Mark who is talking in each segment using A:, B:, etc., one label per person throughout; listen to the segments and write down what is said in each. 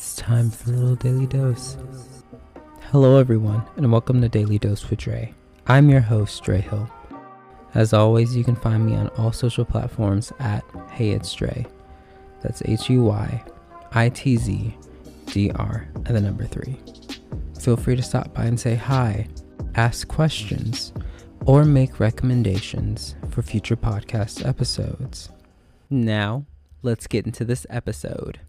A: It's time for a little daily dose. Hello, everyone, and welcome to Daily Dose with Dre. I'm your host, Dre Hill. As always, you can find me on all social platforms at Hey It's Dre. That's H U Y I T Z D R and the number three. Feel free to stop by and say hi, ask questions, or make recommendations for future podcast episodes. Now, let's get into this episode.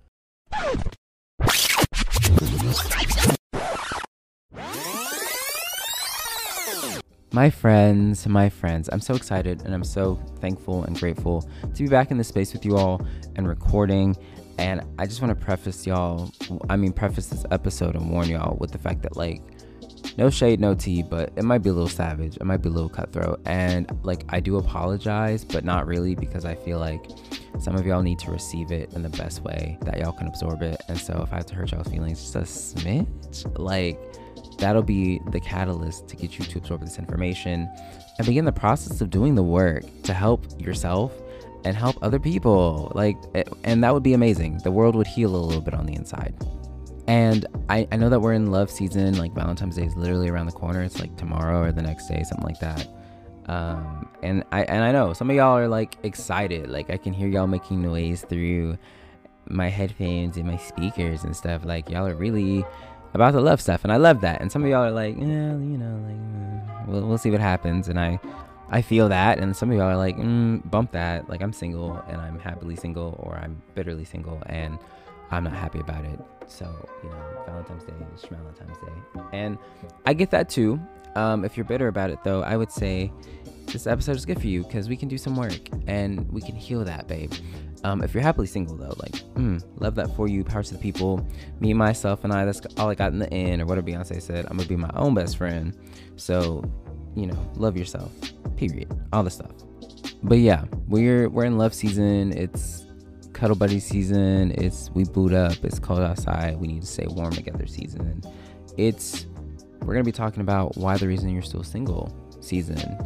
A: My friends, my friends, I'm so excited and I'm so thankful and grateful to be back in this space with you all and recording. And I just want to preface y'all, I mean, preface this episode and warn y'all with the fact that, like, no shade, no tea, but it might be a little savage. It might be a little cutthroat. And, like, I do apologize, but not really because I feel like some of y'all need to receive it in the best way that y'all can absorb it. And so if I have to hurt y'all's feelings just a smidge, like, that'll be the catalyst to get you to absorb this information and begin the process of doing the work to help yourself and help other people. Like, eh, and that would be amazing. The world would heal a little bit on the inside. And I, I know that we're in love season, like Valentine's Day is literally around the corner. It's like tomorrow or the next day, something like that. Um, and I and I know some of y'all are like excited. Like I can hear y'all making noise through my headphones and my speakers and stuff. Like y'all are really about the love stuff, and I love that. And some of y'all are like, yeah, you know, like mm, we'll we'll see what happens. And I I feel that, and some of y'all are like, mm, bump that. Like I'm single, and I'm happily single, or I'm bitterly single, and I'm not happy about it. So you know, Valentine's Day is Valentine's Day, and I get that too. Um, if you're bitter about it, though, I would say this episode is good for you because we can do some work and we can heal that, babe. Um, if you're happily single though, like, mm, love that for you. Power to the people. Me, myself, and I. That's all I got in the end, or whatever Beyonce said. I'm gonna be my own best friend. So, you know, love yourself. Period. All the stuff. But yeah, we're we're in love season. It's cuddle buddy season. It's we boot up. It's cold outside. We need to stay warm together season. It's we're gonna be talking about why the reason you're still single season.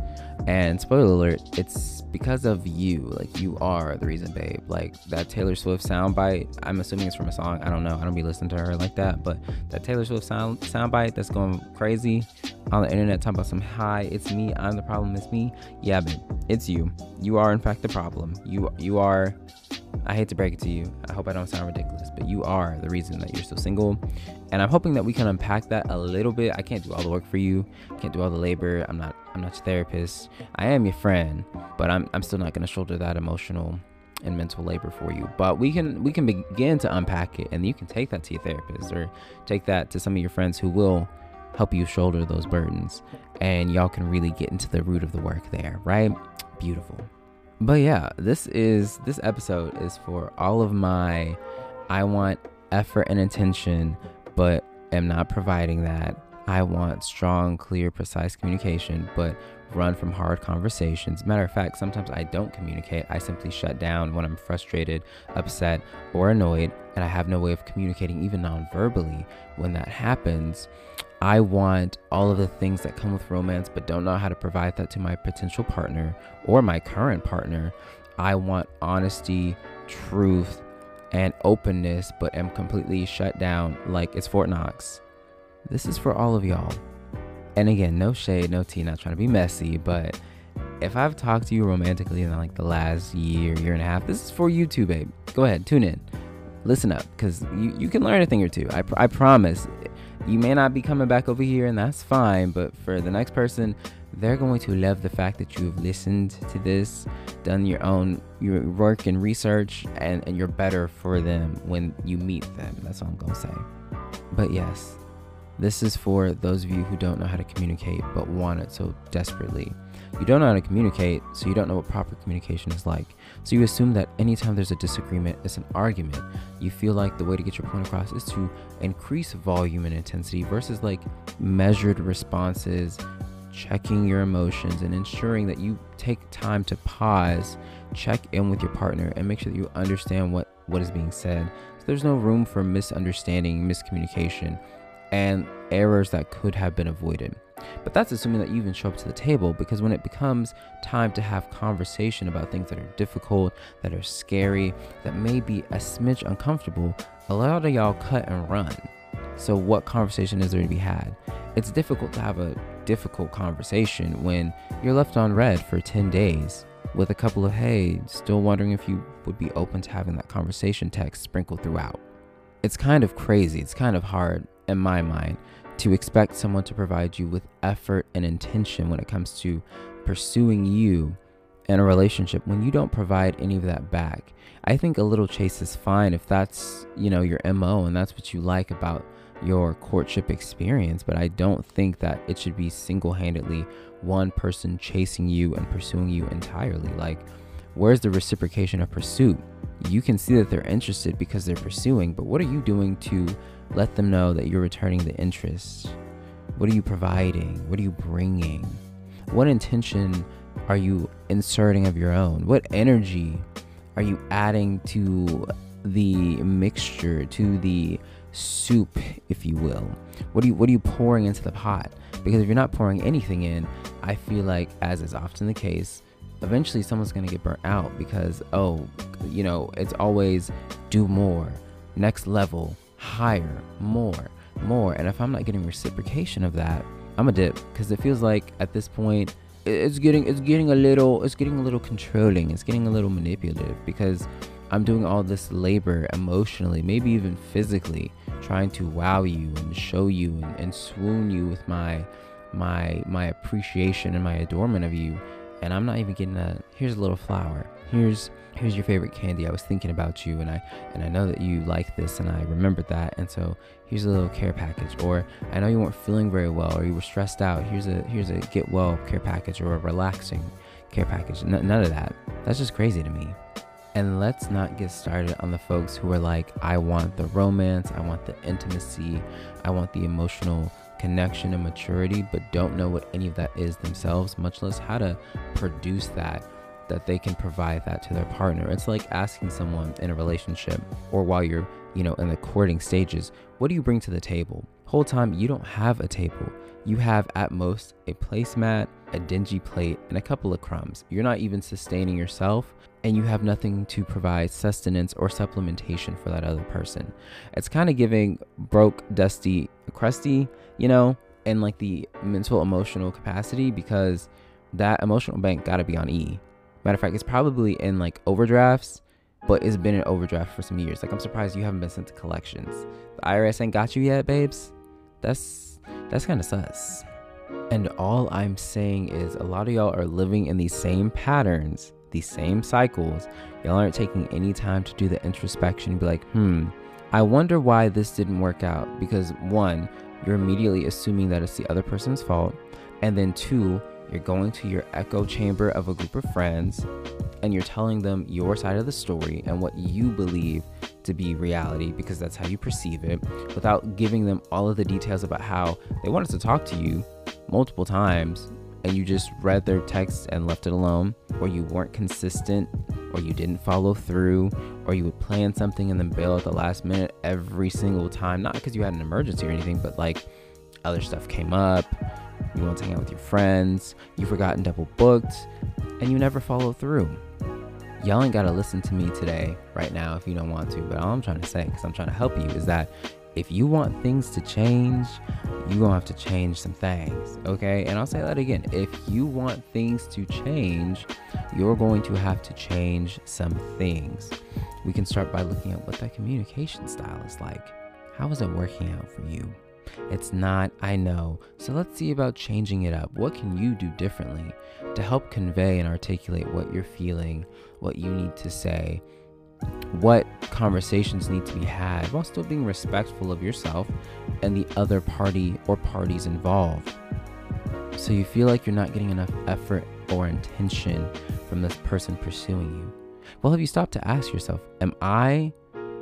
A: And spoiler alert, it's because of you. Like you are the reason, babe. Like that Taylor Swift soundbite. I'm assuming it's from a song. I don't know. I don't be listening to her like that. But that Taylor Swift sound soundbite that's going crazy on the internet talking about some hi, it's me. I'm the problem. It's me. Yeah, babe. It's you. You are in fact the problem. You you are. I hate to break it to you. I hope I don't sound ridiculous, but you are the reason that you're still single. And I'm hoping that we can unpack that a little bit. I can't do all the work for you. Can't do all the labor. I'm not I'm not your therapist. I am your friend, but I'm I'm still not going to shoulder that emotional and mental labor for you. But we can we can begin to unpack it and you can take that to your therapist or take that to some of your friends who will help you shoulder those burdens and y'all can really get into the root of the work there, right? Beautiful. But yeah, this is this episode is for all of my I want effort and attention but am not providing that. I want strong, clear, precise communication, but run from hard conversations. Matter of fact, sometimes I don't communicate. I simply shut down when I'm frustrated, upset, or annoyed, and I have no way of communicating, even non verbally. When that happens, I want all of the things that come with romance, but don't know how to provide that to my potential partner or my current partner. I want honesty, truth, and openness, but am completely shut down like it's Fort Knox. This is for all of y'all. And again, no shade, no tea, not trying to be messy, but if I've talked to you romantically in like the last year, year and a half, this is for you too, babe. Go ahead, tune in. Listen up, because you, you can learn a thing or two. I, I promise. You may not be coming back over here, and that's fine, but for the next person, they're going to love the fact that you've listened to this, done your own your work and research, and, and you're better for them when you meet them. That's all I'm going to say. But yes, this is for those of you who don't know how to communicate but want it so desperately. You don't know how to communicate, so you don't know what proper communication is like. So you assume that anytime there's a disagreement, it's an argument. You feel like the way to get your point across is to increase volume and intensity versus like measured responses, checking your emotions, and ensuring that you take time to pause, check in with your partner, and make sure that you understand what, what is being said. So there's no room for misunderstanding, miscommunication. And errors that could have been avoided. But that's assuming that you even show up to the table because when it becomes time to have conversation about things that are difficult, that are scary, that may be a smidge uncomfortable, a lot of y'all cut and run. So, what conversation is there to be had? It's difficult to have a difficult conversation when you're left on red for 10 days with a couple of, hey, still wondering if you would be open to having that conversation text sprinkled throughout. It's kind of crazy. It's kind of hard in my mind to expect someone to provide you with effort and intention when it comes to pursuing you in a relationship when you don't provide any of that back. I think a little chase is fine if that's, you know, your MO and that's what you like about your courtship experience, but I don't think that it should be single-handedly one person chasing you and pursuing you entirely. Like where's the reciprocation of pursuit? You can see that they're interested because they're pursuing, but what are you doing to let them know that you're returning the interest. What are you providing? What are you bringing? What intention are you inserting of your own? What energy are you adding to the mixture, to the soup, if you will? What are you what are you pouring into the pot? Because if you're not pouring anything in, I feel like as is often the case, eventually someone's going to get burnt out because oh, you know, it's always do more, next level, higher, more, more. And if I'm not getting reciprocation of that, I'm a dip because it feels like at this point it's getting it's getting a little it's getting a little controlling. It's getting a little manipulative because I'm doing all this labor emotionally, maybe even physically, trying to wow you and show you and, and swoon you with my my my appreciation and my adornment of you and I'm not even getting a here's a little flower. Here's here's your favorite candy. I was thinking about you and I and I know that you like this and I remembered that and so here's a little care package or I know you weren't feeling very well or you were stressed out. Here's a here's a get well care package or a relaxing care package. None of that. That's just crazy to me. And let's not get started on the folks who are like, I want the romance, I want the intimacy, I want the emotional connection and maturity, but don't know what any of that is themselves, much less how to produce that, that they can provide that to their partner. It's like asking someone in a relationship or while you're, you know, in the courting stages, what do you bring to the table? Whole time you don't have a table. You have at most a placemat, a dingy plate, and a couple of crumbs. You're not even sustaining yourself, and you have nothing to provide sustenance or supplementation for that other person. It's kind of giving broke, dusty, crusty, you know, in like the mental emotional capacity because that emotional bank got to be on E. Matter of fact, it's probably in like overdrafts, but it's been in overdraft for some years. Like I'm surprised you haven't been sent to collections. The IRS ain't got you yet, babes. That's that's kind of sus. And all I'm saying is a lot of y'all are living in these same patterns, these same cycles. Y'all aren't taking any time to do the introspection and be like, hmm, I wonder why this didn't work out. Because one, you're immediately assuming that it's the other person's fault. And then two, you're going to your echo chamber of a group of friends and you're telling them your side of the story and what you believe to be reality because that's how you perceive it without giving them all of the details about how they wanted to talk to you multiple times and you just read their text and left it alone or you weren't consistent or you didn't follow through or you would plan something and then bail at the last minute every single time not because you had an emergency or anything but like other stuff came up you want to hang out with your friends you forgot and double booked and you never follow through. Y'all ain't gotta listen to me today right now if you don't want to but all i'm trying to say because i'm trying to help you is that if you want things to change you're gonna have to change some things okay? And i'll say that again if you want things to change you're going to have to change some things. We can start by looking at what that communication style is like. How is it working out for you it's not, I know. So let's see about changing it up. What can you do differently to help convey and articulate what you're feeling, what you need to say, what conversations need to be had while still being respectful of yourself and the other party or parties involved? So you feel like you're not getting enough effort or intention from this person pursuing you. Well, have you stopped to ask yourself, am I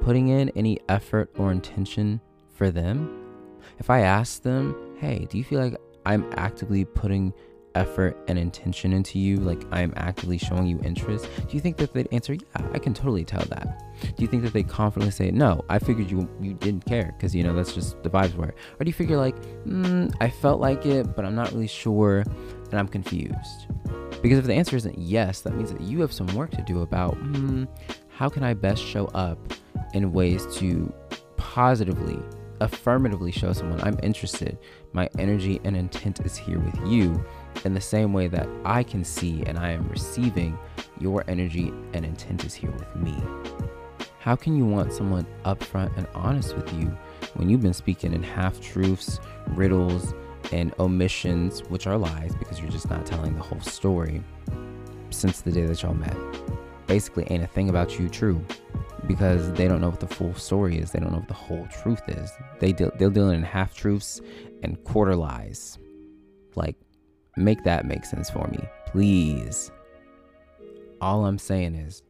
A: putting in any effort or intention for them? If I ask them, hey, do you feel like I'm actively putting effort and intention into you, like I am actively showing you interest, do you think that they'd answer, yeah, I can totally tell that? Do you think that they confidently say, no, I figured you you didn't care because you know that's just the vibes were, or do you figure like, mm, I felt like it, but I'm not really sure, and I'm confused? Because if the answer isn't yes, that means that you have some work to do about mm, how can I best show up in ways to positively affirmatively show someone I'm interested. My energy and intent is here with you in the same way that I can see and I am receiving your energy and intent is here with me. How can you want someone upfront and honest with you when you've been speaking in half truths, riddles, and omissions, which are lies because you're just not telling the whole story since the day that y'all met? Basically, ain't a thing about you true because they don't know what the full story is. They don't know what the whole truth is. They deal, they're dealing in half truths and quarter lies. Like, make that make sense for me, please. All I'm saying is,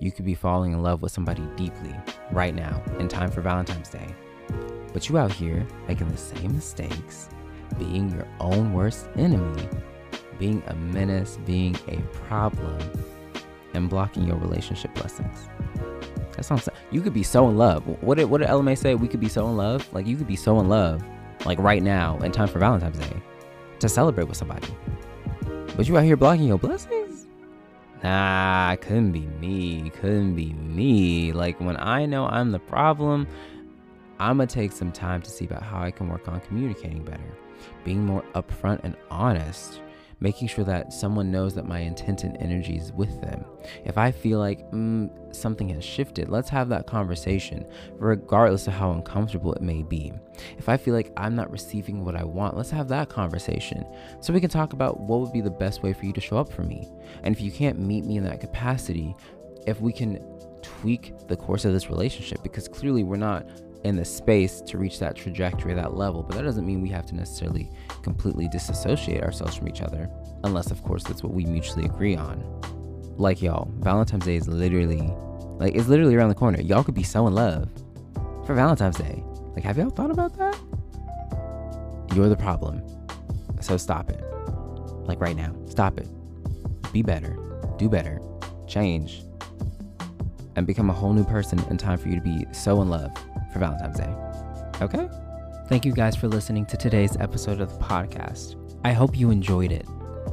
A: you could be falling in love with somebody deeply right now in time for Valentine's Day. But you out here making the same mistakes, being your own worst enemy, being a menace, being a problem, and blocking your relationship blessings. That sounds. You could be so in love. What did what did LMA say? We could be so in love. Like you could be so in love, like right now, in time for Valentine's Day, to celebrate with somebody. But you out here blocking your blessings? Nah, couldn't be me. Couldn't be me. Like when I know I'm the problem, I'm gonna take some time to see about how I can work on communicating better, being more upfront and honest making sure that someone knows that my intent and energy is with them. If I feel like mm, something has shifted, let's have that conversation, regardless of how uncomfortable it may be. If I feel like I'm not receiving what I want, let's have that conversation so we can talk about what would be the best way for you to show up for me. And if you can't meet me in that capacity, if we can tweak the course of this relationship, because clearly we're not in the space to reach that trajectory, that level. But that doesn't mean we have to necessarily completely disassociate ourselves from each other, unless, of course, that's what we mutually agree on. Like y'all, Valentine's Day is literally, like, it's literally around the corner. Y'all could be so in love for Valentine's Day. Like, have y'all thought about that? You're the problem. So stop it. Like, right now, stop it. Be better. Do better. Change. And become a whole new person in time for you to be so in love Valentine's Day. Okay? Thank you guys for listening to today's episode of the podcast. I hope you enjoyed it.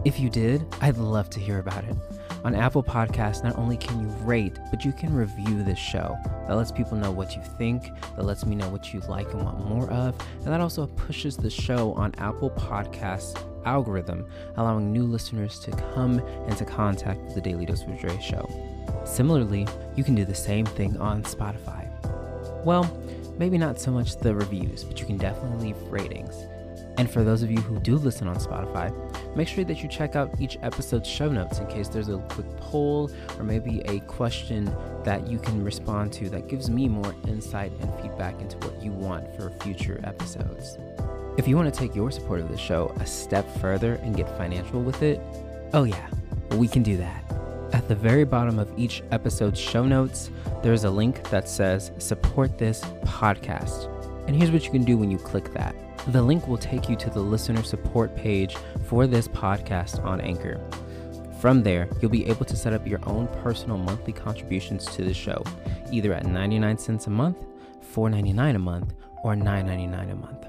A: If you did, I'd love to hear about it. On Apple Podcasts, not only can you rate, but you can review this show. That lets people know what you think, that lets me know what you like and want more of, and that also pushes the show on Apple Podcasts algorithm, allowing new listeners to come into contact with the Daily Dose with Dre show. Similarly, you can do the same thing on Spotify. Well, maybe not so much the reviews, but you can definitely leave ratings. And for those of you who do listen on Spotify, make sure that you check out each episode's show notes in case there's a quick poll or maybe a question that you can respond to that gives me more insight and feedback into what you want for future episodes. If you want to take your support of the show a step further and get financial with it, oh yeah, we can do that. At the very bottom of each episode's show notes, there's a link that says Support This Podcast. And here's what you can do when you click that the link will take you to the listener support page for this podcast on Anchor. From there, you'll be able to set up your own personal monthly contributions to the show, either at 99 cents a month, $4.99 a month, or $9.99 a month.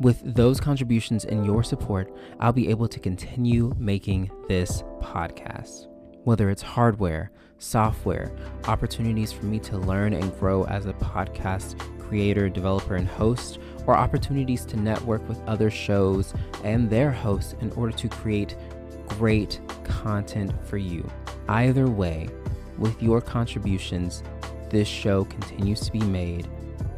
A: With those contributions and your support, I'll be able to continue making this podcast whether it's hardware, software, opportunities for me to learn and grow as a podcast creator, developer, and host, or opportunities to network with other shows and their hosts in order to create great content for you. Either way, with your contributions, this show continues to be made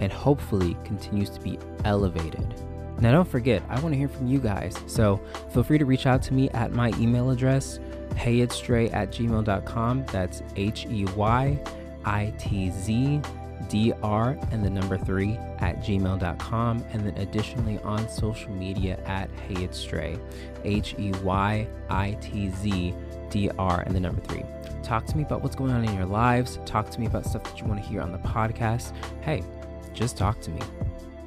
A: and hopefully continues to be elevated. Now, don't forget, I want to hear from you guys. So feel free to reach out to me at my email address, heyitzdre at gmail.com. That's H E Y I T Z D R and the number three at gmail.com. And then additionally on social media at heyitzdre, H E Y I T Z D R and the number three. Talk to me about what's going on in your lives. Talk to me about stuff that you want to hear on the podcast. Hey, just talk to me.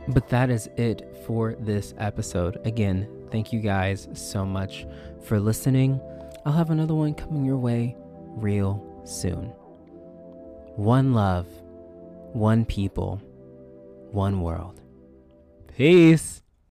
A: But that is it for this episode. Again, Thank you guys so much for listening. I'll have another one coming your way real soon. One love, one people, one world. Peace.